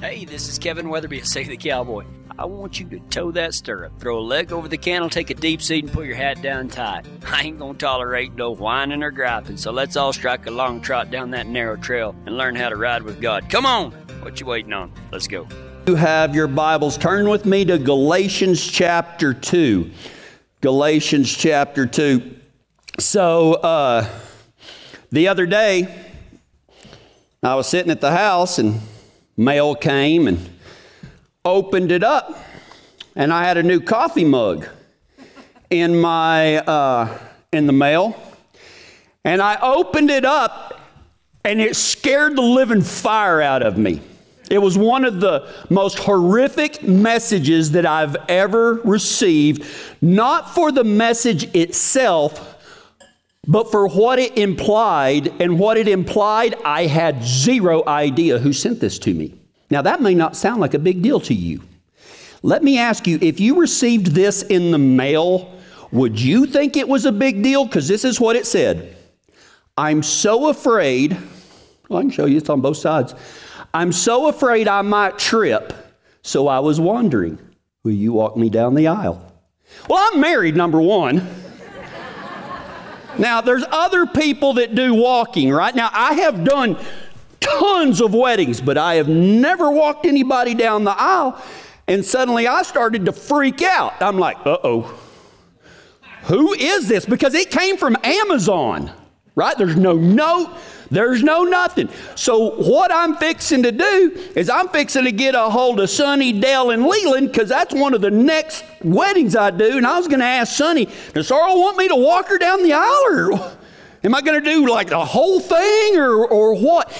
Hey, this is Kevin Weatherby, say the cowboy. I want you to toe that stirrup, throw a leg over the cantle, take a deep seat, and put your hat down tight. I ain't gonna tolerate no whining or griping, so let's all strike a long trot down that narrow trail and learn how to ride with God. Come on! What you waiting on? Let's go. You have your Bibles. Turn with me to Galatians chapter 2. Galatians chapter 2. So, uh, the other day, I was sitting at the house and mail came and opened it up, and I had a new coffee mug in my uh, in the mail, and I opened it up, and it scared the living fire out of me. It was one of the most horrific messages that I've ever received, not for the message itself, but for what it implied. And what it implied, I had zero idea who sent this to me. Now, that may not sound like a big deal to you. Let me ask you if you received this in the mail, would you think it was a big deal? Because this is what it said I'm so afraid, well, I can show you, it's on both sides. I'm so afraid I might trip, so I was wondering, will you walk me down the aisle? Well, I'm married, number one. Now, there's other people that do walking, right? Now, I have done tons of weddings, but I have never walked anybody down the aisle. And suddenly I started to freak out. I'm like, uh oh. Who is this? Because it came from Amazon, right? There's no note, there's no nothing. So, what I'm fixing to do is I'm fixing to get a hold of Sonny, Dell, and Leland because that's one of the next weddings I do. And I was going to ask Sonny, does Sarah want me to walk her down the aisle or am I going to do like the whole thing or, or what?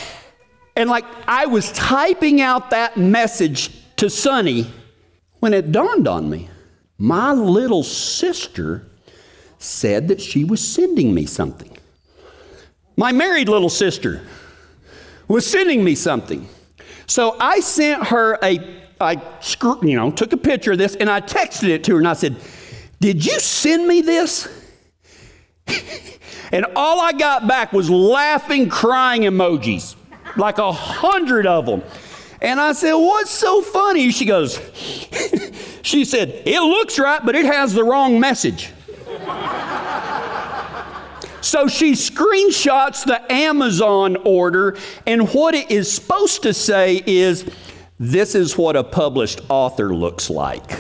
And like I was typing out that message to Sonny when it dawned on me. My little sister said that she was sending me something. My married little sister was sending me something. So I sent her a, I you know, took a picture of this and I texted it to her and I said, Did you send me this? and all I got back was laughing, crying emojis like a hundred of them. And I said, What's so funny? She goes, She said, It looks right, but it has the wrong message. So she screenshots the Amazon order, and what it is supposed to say is, This is what a published author looks like.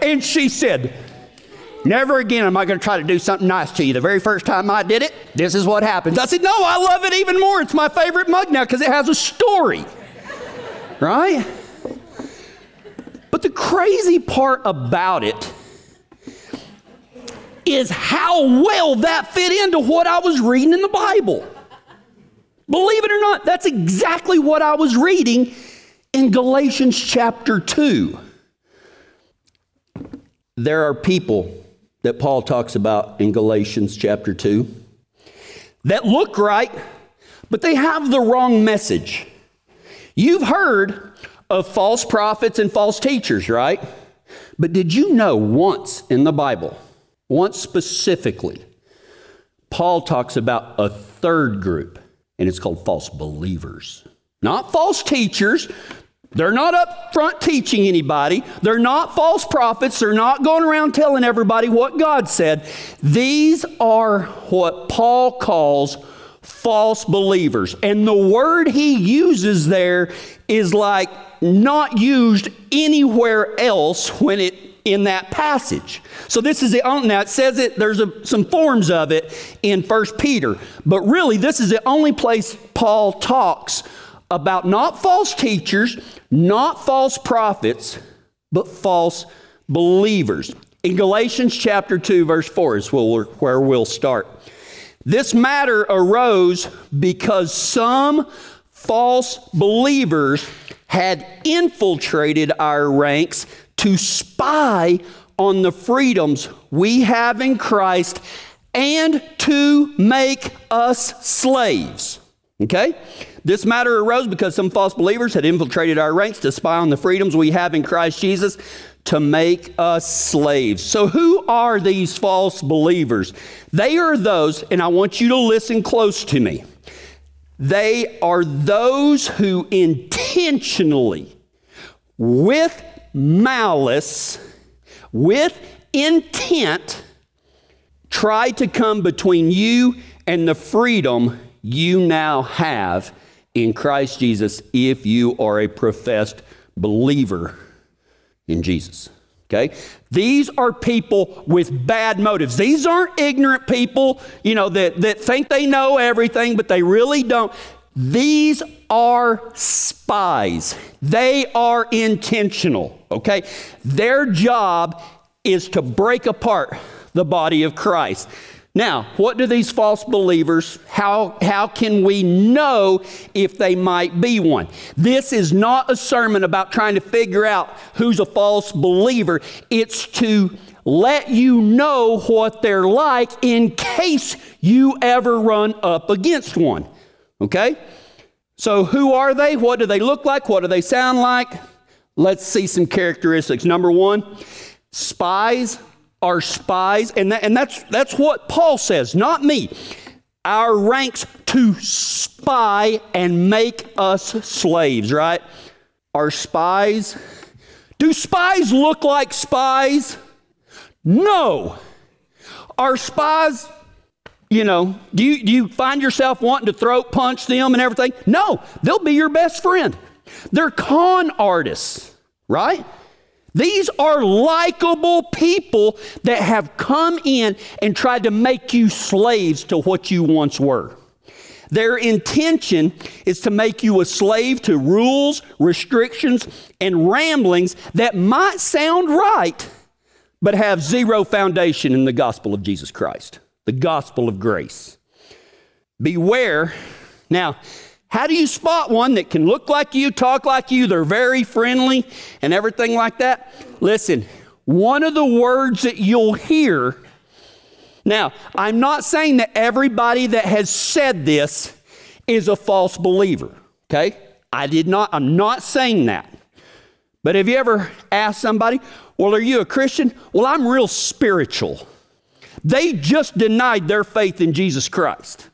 and she said, Never again am I going to try to do something nice to you. The very first time I did it, this is what happens. I said, No, I love it even more. It's my favorite mug now because it has a story. right? But the crazy part about it is how well that fit into what I was reading in the Bible. Believe it or not, that's exactly what I was reading in Galatians chapter 2. There are people that Paul talks about in Galatians chapter 2 that look right, but they have the wrong message. You've heard of false prophets and false teachers, right? But did you know once in the Bible, once specifically, Paul talks about a third group, and it's called false believers. Not false teachers, they're not up front teaching anybody. They're not false prophets. They're not going around telling everybody what God said. These are what Paul calls false believers. And the word he uses there is like not used anywhere else when it in that passage. So this is the oh, now it says it there's a, some forms of it in First Peter, but really this is the only place Paul talks about not false teachers, not false prophets, but false believers. In Galatians chapter 2, verse 4 is where we'll start. This matter arose because some false believers had infiltrated our ranks to spy on the freedoms we have in Christ and to make us slaves. Okay? This matter arose because some false believers had infiltrated our ranks to spy on the freedoms we have in Christ Jesus to make us slaves. So, who are these false believers? They are those, and I want you to listen close to me. They are those who intentionally, with malice, with intent, try to come between you and the freedom you now have in Christ Jesus if you are a professed believer in Jesus. Okay? These are people with bad motives. These aren't ignorant people, you know, that, that think they know everything, but they really don't. These are spies. They are intentional, okay? Their job is to break apart the body of Christ. Now, what do these false believers, how, how can we know if they might be one? This is not a sermon about trying to figure out who's a false believer. It's to let you know what they're like in case you ever run up against one. Okay? So, who are they? What do they look like? What do they sound like? Let's see some characteristics. Number one, spies are spies, and, that, and that's, that's what Paul says, not me. Our ranks to spy and make us slaves, right? Are spies. Do spies look like spies? No. Are spies, you know, do you, do you find yourself wanting to throat punch them and everything? No, they'll be your best friend. They're con artists, right? These are likable people that have come in and tried to make you slaves to what you once were. Their intention is to make you a slave to rules, restrictions, and ramblings that might sound right, but have zero foundation in the gospel of Jesus Christ, the gospel of grace. Beware. Now, how do you spot one that can look like you, talk like you, they're very friendly and everything like that? Listen, one of the words that you'll hear. Now, I'm not saying that everybody that has said this is a false believer, okay? I did not, I'm not saying that. But have you ever asked somebody, well, are you a Christian? Well, I'm real spiritual. They just denied their faith in Jesus Christ.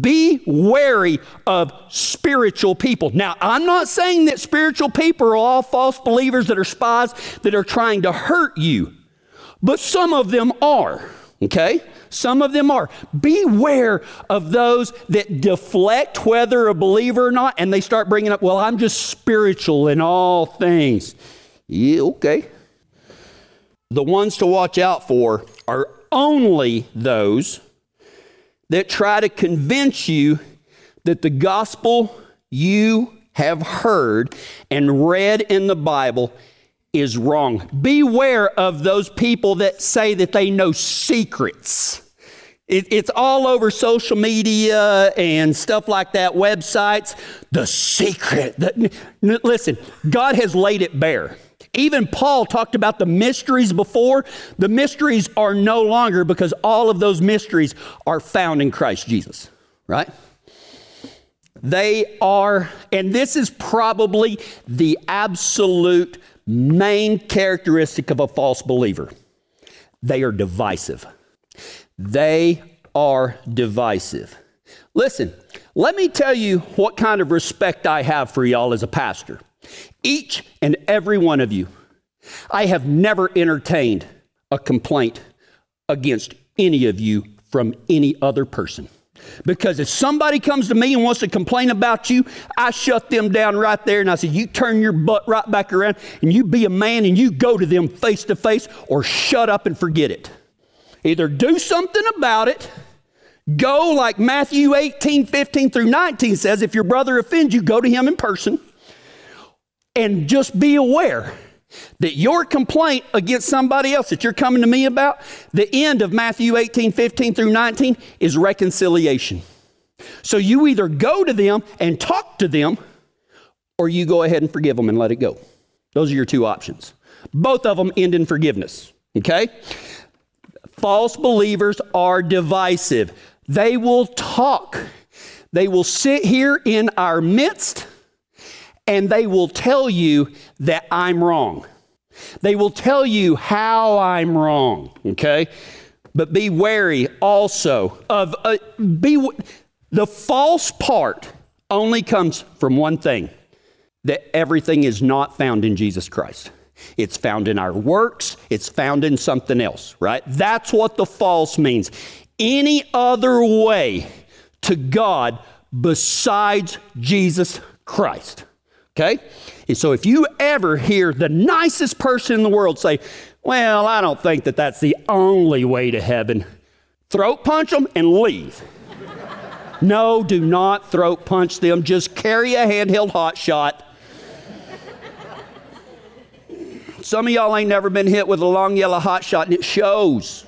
Be wary of spiritual people. Now, I'm not saying that spiritual people are all false believers that are spies that are trying to hurt you, but some of them are, okay? Some of them are. Beware of those that deflect whether a believer or not, and they start bringing up, well, I'm just spiritual in all things. Yeah, okay. The ones to watch out for are only those that try to convince you that the gospel you have heard and read in the Bible is wrong. Beware of those people that say that they know secrets. It, it's all over social media and stuff like that, websites. The secret. The, listen, God has laid it bare. Even Paul talked about the mysteries before. The mysteries are no longer because all of those mysteries are found in Christ Jesus, right? They are, and this is probably the absolute main characteristic of a false believer they are divisive. They are divisive. Listen, let me tell you what kind of respect I have for y'all as a pastor. Each and every one of you. I have never entertained a complaint against any of you from any other person. Because if somebody comes to me and wants to complain about you, I shut them down right there and I say, You turn your butt right back around and you be a man and you go to them face to face or shut up and forget it. Either do something about it, go like Matthew 18, 15 through 19 says, if your brother offends you, go to him in person and just be aware that your complaint against somebody else that you're coming to me about, the end of Matthew 18, 15 through 19 is reconciliation. So you either go to them and talk to them, or you go ahead and forgive them and let it go. Those are your two options. Both of them end in forgiveness, okay? False believers are divisive. They will talk. They will sit here in our midst and they will tell you that I'm wrong. They will tell you how I'm wrong, okay? But be wary also of, uh, be, The false part only comes from one thing that everything is not found in Jesus Christ. It's found in our works, it's found in something else, right? That's what the false means. Any other way to God besides Jesus Christ. Okay? And so if you ever hear the nicest person in the world say, Well, I don't think that that's the only way to heaven, throat punch them and leave. no, do not throat punch them. Just carry a handheld hot shot Some of y'all ain't never been hit with a long yellow hot shot, and it shows.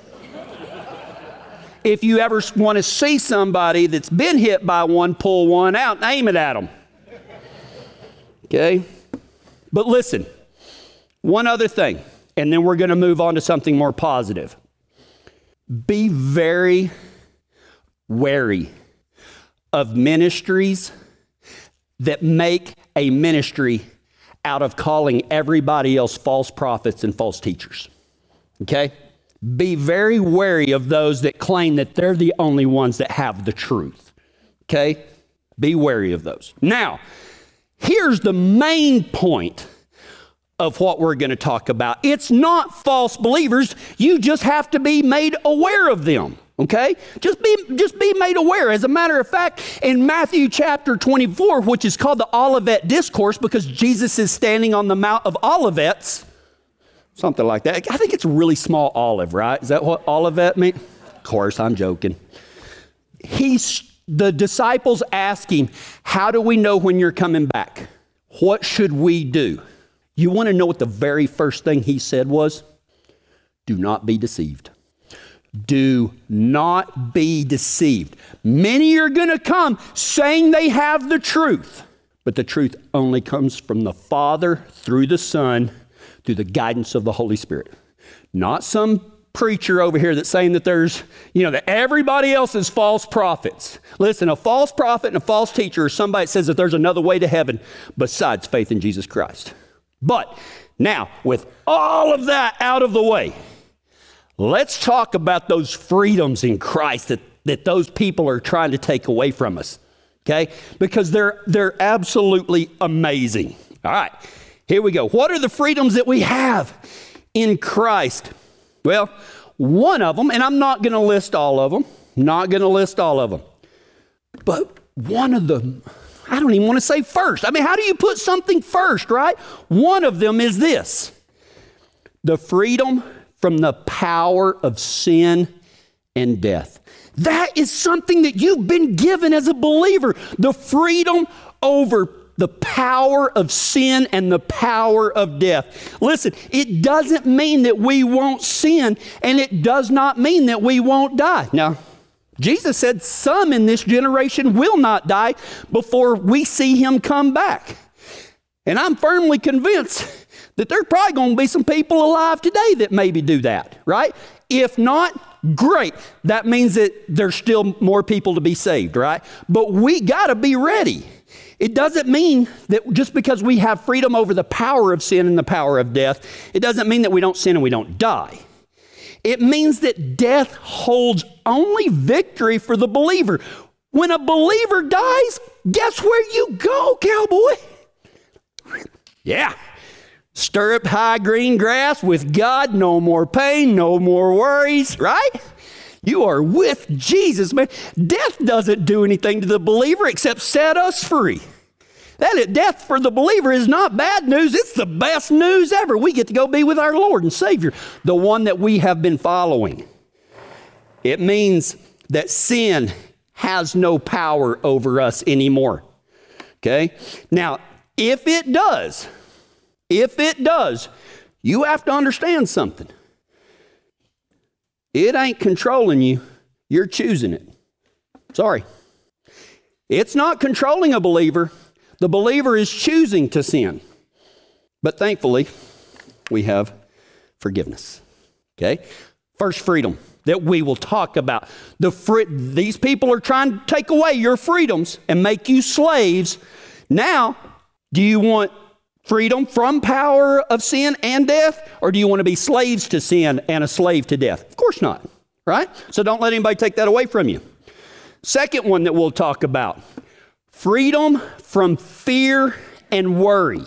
if you ever want to see somebody that's been hit by one, pull one out and aim it at them. Okay? But listen, one other thing, and then we're going to move on to something more positive. Be very wary of ministries that make a ministry out of calling everybody else false prophets and false teachers. Okay? Be very wary of those that claim that they're the only ones that have the truth. Okay? Be wary of those. Now, here's the main point of what we're going to talk about. It's not false believers, you just have to be made aware of them. Okay? Just be, just be made aware. As a matter of fact, in Matthew chapter 24, which is called the Olivet Discourse because Jesus is standing on the Mount of Olivets, something like that. I think it's a really small olive, right? Is that what Olivet means? Of course, I'm joking. He's, the disciples ask him, How do we know when you're coming back? What should we do? You want to know what the very first thing he said was? Do not be deceived. Do not be deceived. Many are going to come saying they have the truth, but the truth only comes from the Father through the Son through the guidance of the Holy Spirit. Not some preacher over here that's saying that there's, you know, that everybody else is false prophets. Listen, a false prophet and a false teacher is somebody that says that there's another way to heaven besides faith in Jesus Christ. But now, with all of that out of the way, Let's talk about those freedoms in Christ that, that those people are trying to take away from us. Okay? Because they're they're absolutely amazing. All right. Here we go. What are the freedoms that we have in Christ? Well, one of them, and I'm not going to list all of them, not going to list all of them. But one of them, I don't even want to say first. I mean, how do you put something first, right? One of them is this the freedom from the power of sin and death. That is something that you've been given as a believer the freedom over the power of sin and the power of death. Listen, it doesn't mean that we won't sin, and it does not mean that we won't die. Now, Jesus said some in this generation will not die before we see him come back. And I'm firmly convinced that there's probably going to be some people alive today that maybe do that, right? If not, great. That means that there's still more people to be saved, right? But we got to be ready. It doesn't mean that just because we have freedom over the power of sin and the power of death, it doesn't mean that we don't sin and we don't die. It means that death holds only victory for the believer. When a believer dies, guess where you go, cowboy? Yeah, Stirrup high green grass with God, no more pain, no more worries, right? You are with Jesus, man. Death doesn't do anything to the believer except set us free. That death for the believer is not bad news, it's the best news ever. We get to go be with our Lord and Savior, the one that we have been following. It means that sin has no power over us anymore. Okay? Now, if it does, if it does, you have to understand something. It ain't controlling you, you're choosing it. Sorry. It's not controlling a believer, the believer is choosing to sin. But thankfully, we have forgiveness. Okay? First freedom that we will talk about. The fr- these people are trying to take away your freedoms and make you slaves. Now, do you want freedom from power of sin and death, or do you want to be slaves to sin and a slave to death? Of course not, right? So don't let anybody take that away from you. Second one that we'll talk about freedom from fear and worry.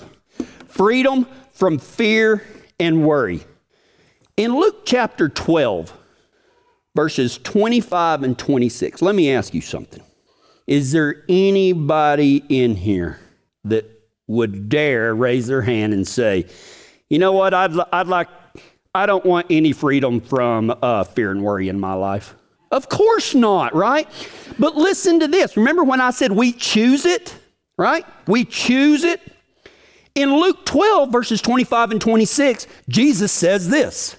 Freedom from fear and worry. In Luke chapter 12, verses 25 and 26, let me ask you something. Is there anybody in here that would dare raise their hand and say, you know what, I'd, I'd like, I don't want any freedom from uh, fear and worry in my life? Of course not, right? But listen to this. Remember when I said we choose it, right? We choose it. In Luke 12, verses 25 and 26, Jesus says this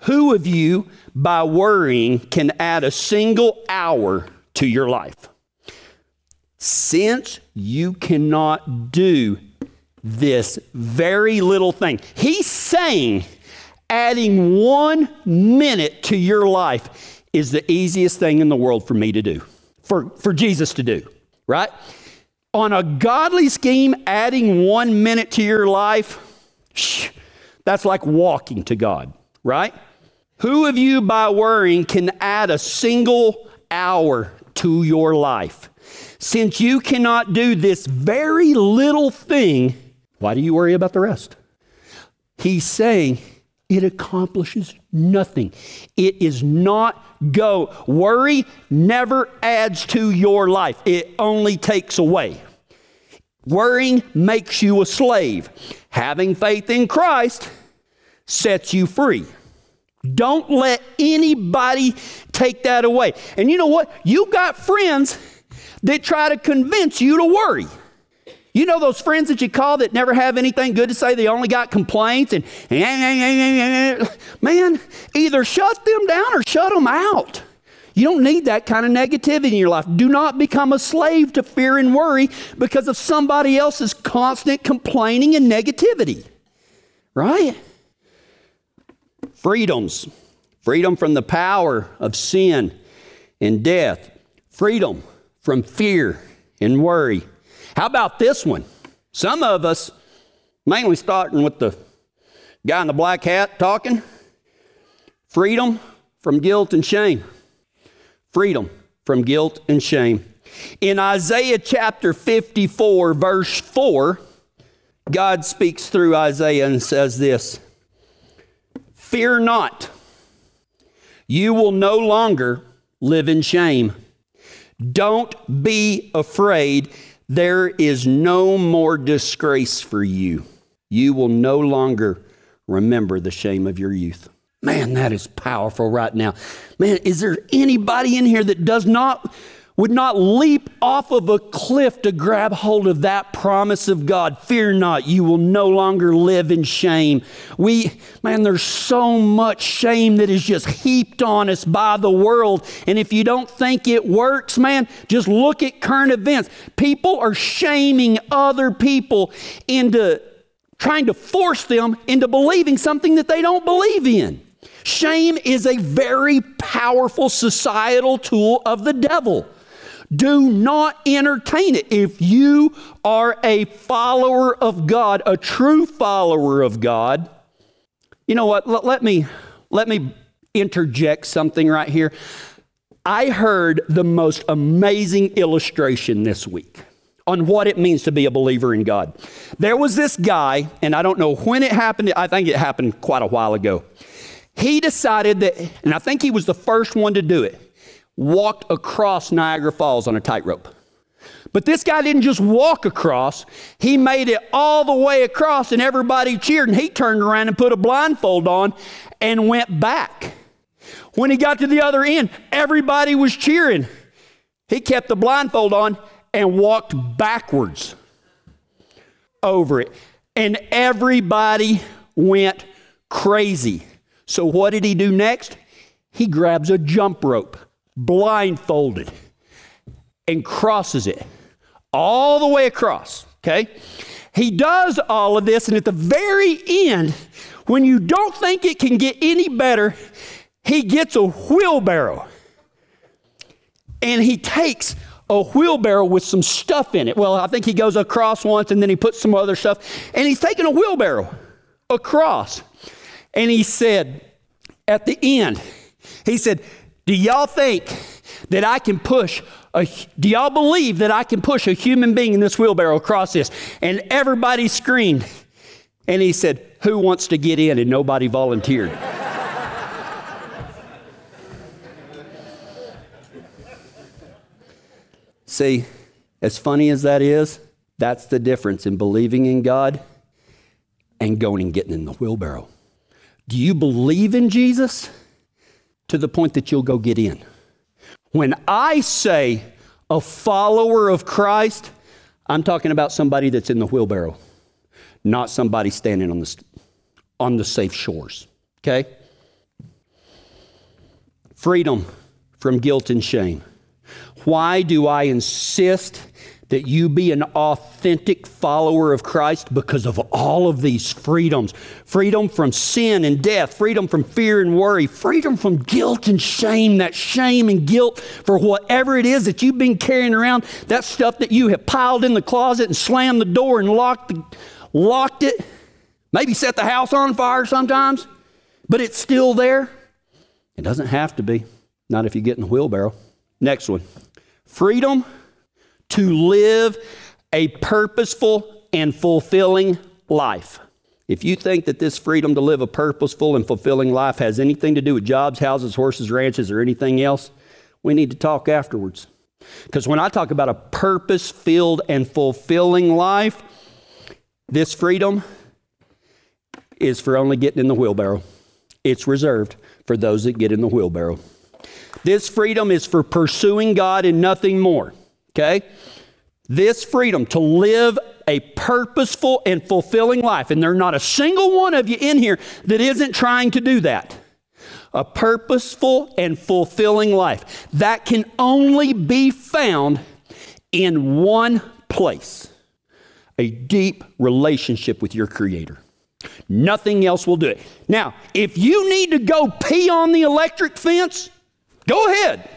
Who of you, by worrying, can add a single hour to your life? Since you cannot do this very little thing, he's saying adding one minute to your life is the easiest thing in the world for me to do, for, for Jesus to do, right? On a godly scheme, adding one minute to your life, that's like walking to God, right? Who of you, by worrying, can add a single hour to your life? Since you cannot do this very little thing, why do you worry about the rest? He's saying it accomplishes nothing. It is not go. Worry never adds to your life, it only takes away. Worrying makes you a slave. Having faith in Christ sets you free. Don't let anybody take that away. And you know what? You got friends that try to convince you to worry. You know those friends that you call that never have anything good to say, they only got complaints and man, either shut them down or shut them out. You don't need that kind of negativity in your life. Do not become a slave to fear and worry because of somebody else's constant complaining and negativity. Right? Freedoms. Freedom from the power of sin and death. Freedom from fear and worry. How about this one? Some of us, mainly starting with the guy in the black hat talking, freedom from guilt and shame. Freedom from guilt and shame. In Isaiah chapter 54, verse 4, God speaks through Isaiah and says this Fear not, you will no longer live in shame. Don't be afraid. There is no more disgrace for you. You will no longer remember the shame of your youth. Man, that is powerful right now. Man, is there anybody in here that does not would not leap off of a cliff to grab hold of that promise of God. Fear not, you will no longer live in shame. We, man, there's so much shame that is just heaped on us by the world. And if you don't think it works, man, just look at current events. People are shaming other people into trying to force them into believing something that they don't believe in. Shame is a very powerful societal tool of the devil. Do not entertain it. If you are a follower of God, a true follower of God, you know what? Let, let me let me interject something right here. I heard the most amazing illustration this week on what it means to be a believer in God. There was this guy, and I don't know when it happened, I think it happened quite a while ago. He decided that, and I think he was the first one to do it walked across Niagara Falls on a tightrope. But this guy didn't just walk across, he made it all the way across, and everybody cheered. And he turned around and put a blindfold on and went back. When he got to the other end, everybody was cheering. He kept the blindfold on and walked backwards over it. And everybody went crazy. So, what did he do next? He grabs a jump rope blindfolded and crosses it all the way across. Okay? He does all of this, and at the very end, when you don't think it can get any better, he gets a wheelbarrow and he takes a wheelbarrow with some stuff in it. Well, I think he goes across once and then he puts some other stuff, and he's taking a wheelbarrow across. And he said, at the end, he said, do y'all think that I can push a, do y'all believe that I can push a human being in this wheelbarrow across this? And everybody screamed. And he said, Who wants to get in? And nobody volunteered. See, as funny as that is, that's the difference in believing in God and going and getting in the wheelbarrow. Do you believe in Jesus to the point that you'll go get in? When I say a follower of Christ, I'm talking about somebody that's in the wheelbarrow, not somebody standing on the, on the safe shores. Okay? Freedom from guilt and shame. Why do I insist that you be an authentic follower of Christ because of all of these freedoms freedom from sin and death, freedom from fear and worry, freedom from guilt and shame, that shame and guilt for whatever it is that you've been carrying around, that stuff that you have piled in the closet and slammed the door and locked, the, locked it, maybe set the house on fire sometimes, but it's still there. It doesn't have to be, not if you get in the wheelbarrow. Next one freedom to live a purposeful and fulfilling life. If you think that this freedom to live a purposeful and fulfilling life has anything to do with jobs, houses, horses, ranches, or anything else, we need to talk afterwards. Because when I talk about a purpose filled and fulfilling life, this freedom is for only getting in the wheelbarrow. It's reserved for those that get in the wheelbarrow. This freedom is for pursuing God and nothing more. Okay? This freedom to live a purposeful and fulfilling life. And there's not a single one of you in here that isn't trying to do that. A purposeful and fulfilling life. That can only be found in one place a deep relationship with your Creator. Nothing else will do it. Now, if you need to go pee on the electric fence, go ahead.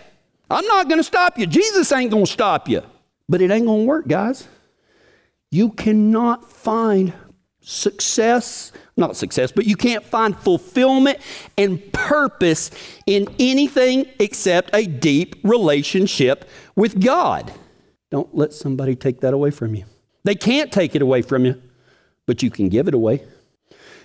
I'm not going to stop you. Jesus ain't going to stop you. But it ain't going to work, guys. You cannot find success, not success, but you can't find fulfillment and purpose in anything except a deep relationship with God. Don't let somebody take that away from you. They can't take it away from you, but you can give it away.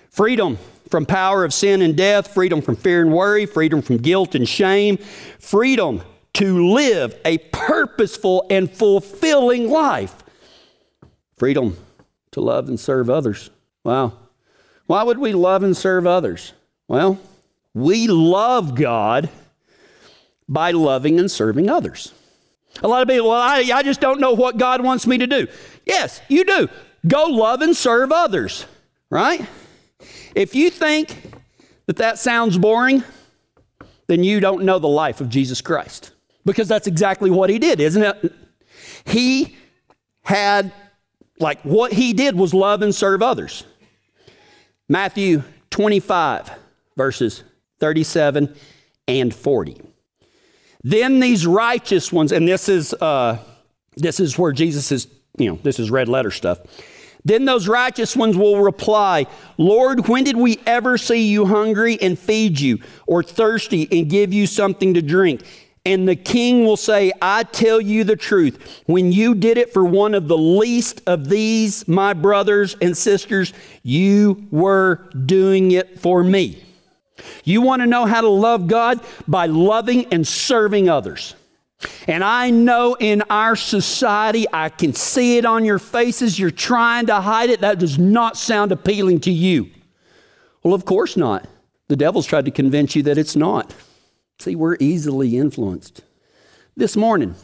Freedom from power of sin and death, freedom from fear and worry, freedom from guilt and shame, freedom to live a purposeful and fulfilling life. Freedom to love and serve others. Wow. Why would we love and serve others? Well, we love God by loving and serving others. A lot of people, well, I, I just don't know what God wants me to do. Yes, you do. Go love and serve others, right? If you think that that sounds boring, then you don't know the life of Jesus Christ. Because that's exactly what he did, isn't it? He had, like, what he did was love and serve others. Matthew 25, verses 37 and 40. Then these righteous ones, and this is uh, this is where Jesus is, you know, this is red letter stuff. Then those righteous ones will reply, Lord, when did we ever see you hungry and feed you, or thirsty and give you something to drink? And the king will say, I tell you the truth. When you did it for one of the least of these, my brothers and sisters, you were doing it for me. You want to know how to love God? By loving and serving others. And I know in our society, I can see it on your faces. You're trying to hide it. That does not sound appealing to you. Well, of course not. The devil's tried to convince you that it's not. See, we're easily influenced. This morning,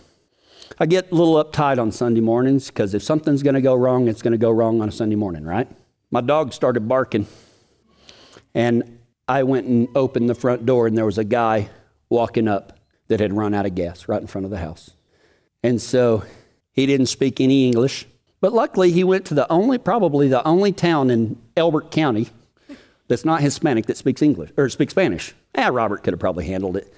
I get a little uptight on Sunday mornings because if something's going to go wrong, it's going to go wrong on a Sunday morning, right? My dog started barking, and I went and opened the front door, and there was a guy walking up that had run out of gas right in front of the house. And so he didn't speak any English, but luckily he went to the only, probably the only town in Elbert County that's not Hispanic that speaks English or speaks Spanish. Yeah, Robert could have probably handled it.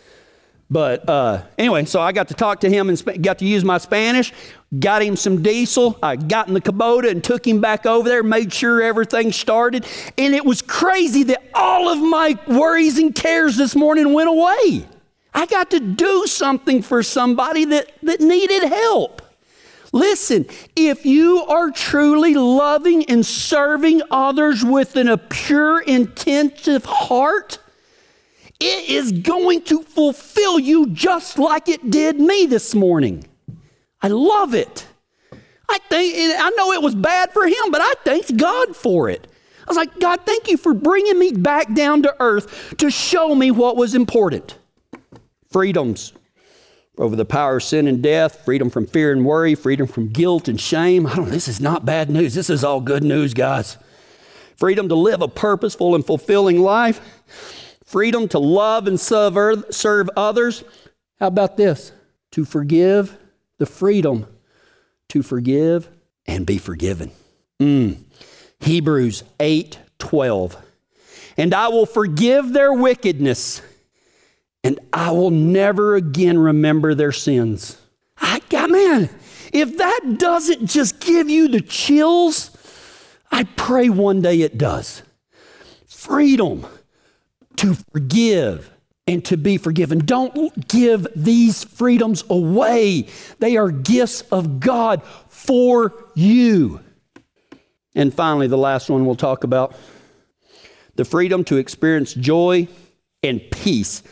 But uh, anyway, so I got to talk to him and sp- got to use my Spanish, got him some diesel. I got in the Kubota and took him back over there, made sure everything started. And it was crazy that all of my worries and cares this morning went away. I got to do something for somebody that, that needed help. Listen, if you are truly loving and serving others with an, a pure, intensive heart, it is going to fulfill you just like it did me this morning. I love it. I think I know it was bad for him, but I thank God for it. I was like, God, thank you for bringing me back down to earth to show me what was important. Freedoms over the power of sin and death, freedom from fear and worry, freedom from guilt and shame. I don't, this is not bad news. This is all good news, guys. Freedom to live a purposeful and fulfilling life, freedom to love and serve, others. How about this? To forgive, the freedom to forgive and be forgiven. Mm. Hebrews 8 12. And I will forgive their wickedness and I will never again remember their sins. I, God, man, if that doesn't just give you the chills, I pray one day it does. Freedom to forgive and to be forgiven. Don't give these freedoms away. They are gifts of God for you. And finally, the last one we'll talk about the freedom to experience joy and peace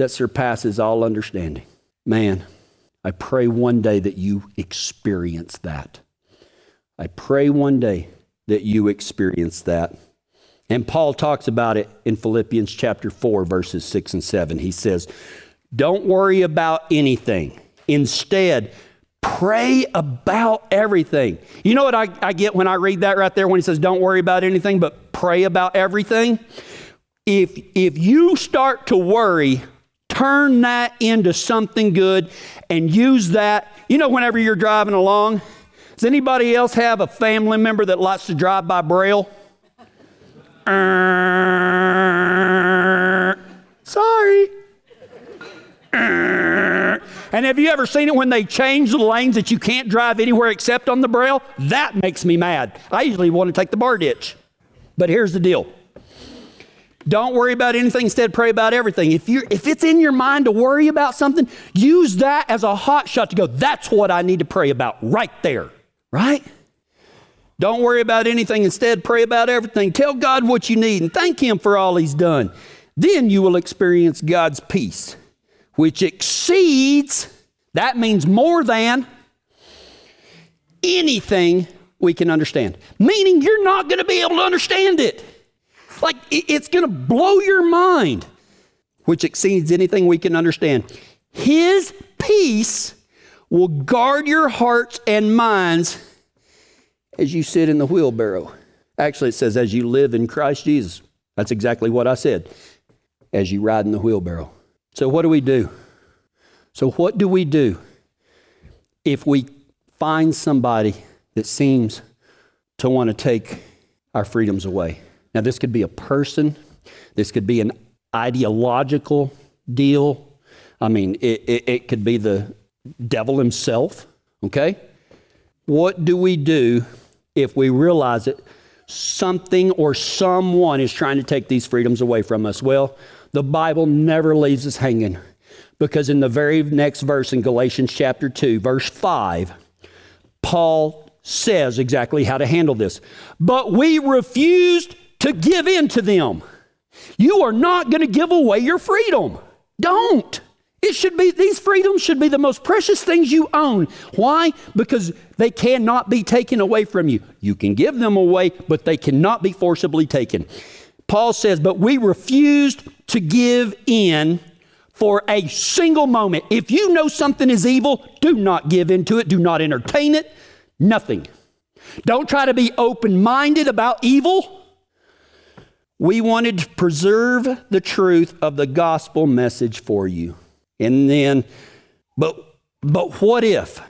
that surpasses all understanding. Man, I pray one day that you experience that. I pray one day that you experience that. And Paul talks about it in Philippians chapter 4, verses 6 and 7. He says, Don't worry about anything. Instead, pray about everything. You know what I, I, get when I read that right there when he says, Don't worry about anything, but pray about everything? If, if you start to worry turn that into something good and use that. You know, whenever you're driving along, does anybody else have a family member that likes to drive by Braille? Uh, sorry. And have you ever seen it when they change the lanes that you can't drive anywhere except on the Braille? That makes me mad. I usually want to take the bar ditch. But here's the deal don't worry about anything, instead pray about everything. If you if it's in your mind to worry about something, use that as a hot shot to go, that's what I need to pray about right there. Right? Don't worry about anything, instead pray about everything. Tell God what you need and thank him for all he's done. Then you will experience God's peace, which exceeds that means more than anything we can understand. Meaning you're not going to be able to understand it. Like it's going to blow your mind, which exceeds anything we can understand. His peace will guard your hearts and minds as you sit in the wheelbarrow. Actually, it says, as you live in Christ Jesus. That's exactly what I said. As you ride in the wheelbarrow. So, what do we do? So, what do we do if we find somebody that seems to want to take our freedoms away? Now, this could be a person, this could be an ideological deal. I mean, it, it, it could be the devil himself, okay? What do we do if we realize that something or someone is trying to take these freedoms away from us? Well, the Bible never leaves us hanging because in the very next verse in Galatians chapter 2, verse 5, Paul says exactly how to handle this. But we refused to give in to them. You are not going to give away your freedom. Don't. It should be, these freedoms should be the most precious things you own. Why? Because they cannot be taken away from you. You can give them away, but they cannot be forcibly taken. Paul says, but we refused to give in for a single moment. If you know something is evil, do not give in to it, do not entertain it, nothing. Don't try to be open minded about evil. We wanted to preserve the truth of the gospel message for you. And then, but, but what if?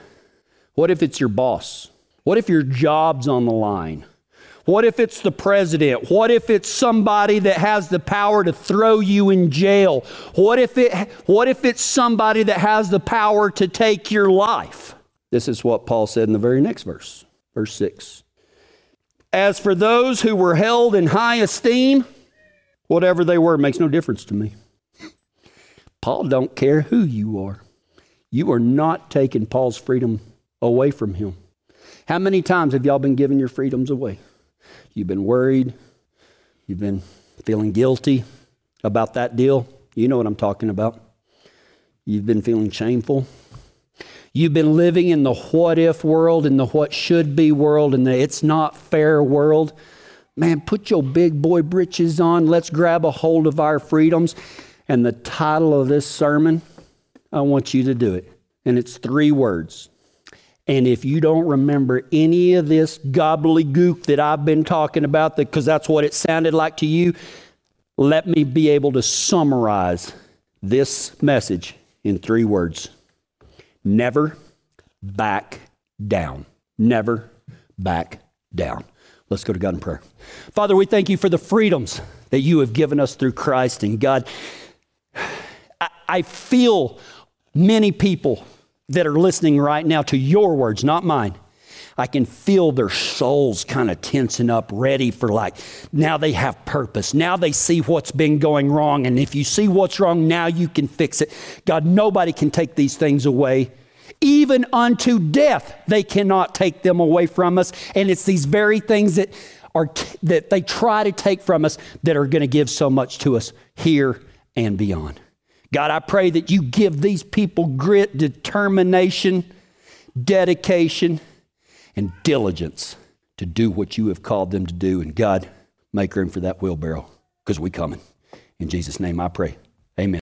What if it's your boss? What if your job's on the line? What if it's the president? What if it's somebody that has the power to throw you in jail? What if, it, what if it's somebody that has the power to take your life? This is what Paul said in the very next verse, verse 6. As for those who were held in high esteem, whatever they were makes no difference to me. Paul don't care who you are. You are not taking Paul's freedom away from him. How many times have y'all been giving your freedoms away? You've been worried. You've been feeling guilty about that deal. You know what I'm talking about. You've been feeling shameful. You've been living in the what if world, in the what should be world, in the it's not fair world. Man, put your big boy britches on. Let's grab a hold of our freedoms. And the title of this sermon, I want you to do it. And it's three words. And if you don't remember any of this gobbledygook that I've been talking about, because that's what it sounded like to you, let me be able to summarize this message in three words never back down. Never back down. Let's go to God in prayer. Father, we thank you for the freedoms that you have given us through Christ. And God, I, I feel many people that are listening right now to your words, not mine. I can feel their souls kind of tensing up, ready for like, now they have purpose. Now they see what's been going wrong. And if you see what's wrong, now you can fix it. God, nobody can take these things away. Even unto death, they cannot take them away from us. And it's these very things that are t- that they try to take from us that are going to give so much to us here and beyond. God, I pray that you give these people grit, determination, dedication, and diligence to do what you have called them to do. And God, make room for that wheelbarrow because we coming. In Jesus' name I pray.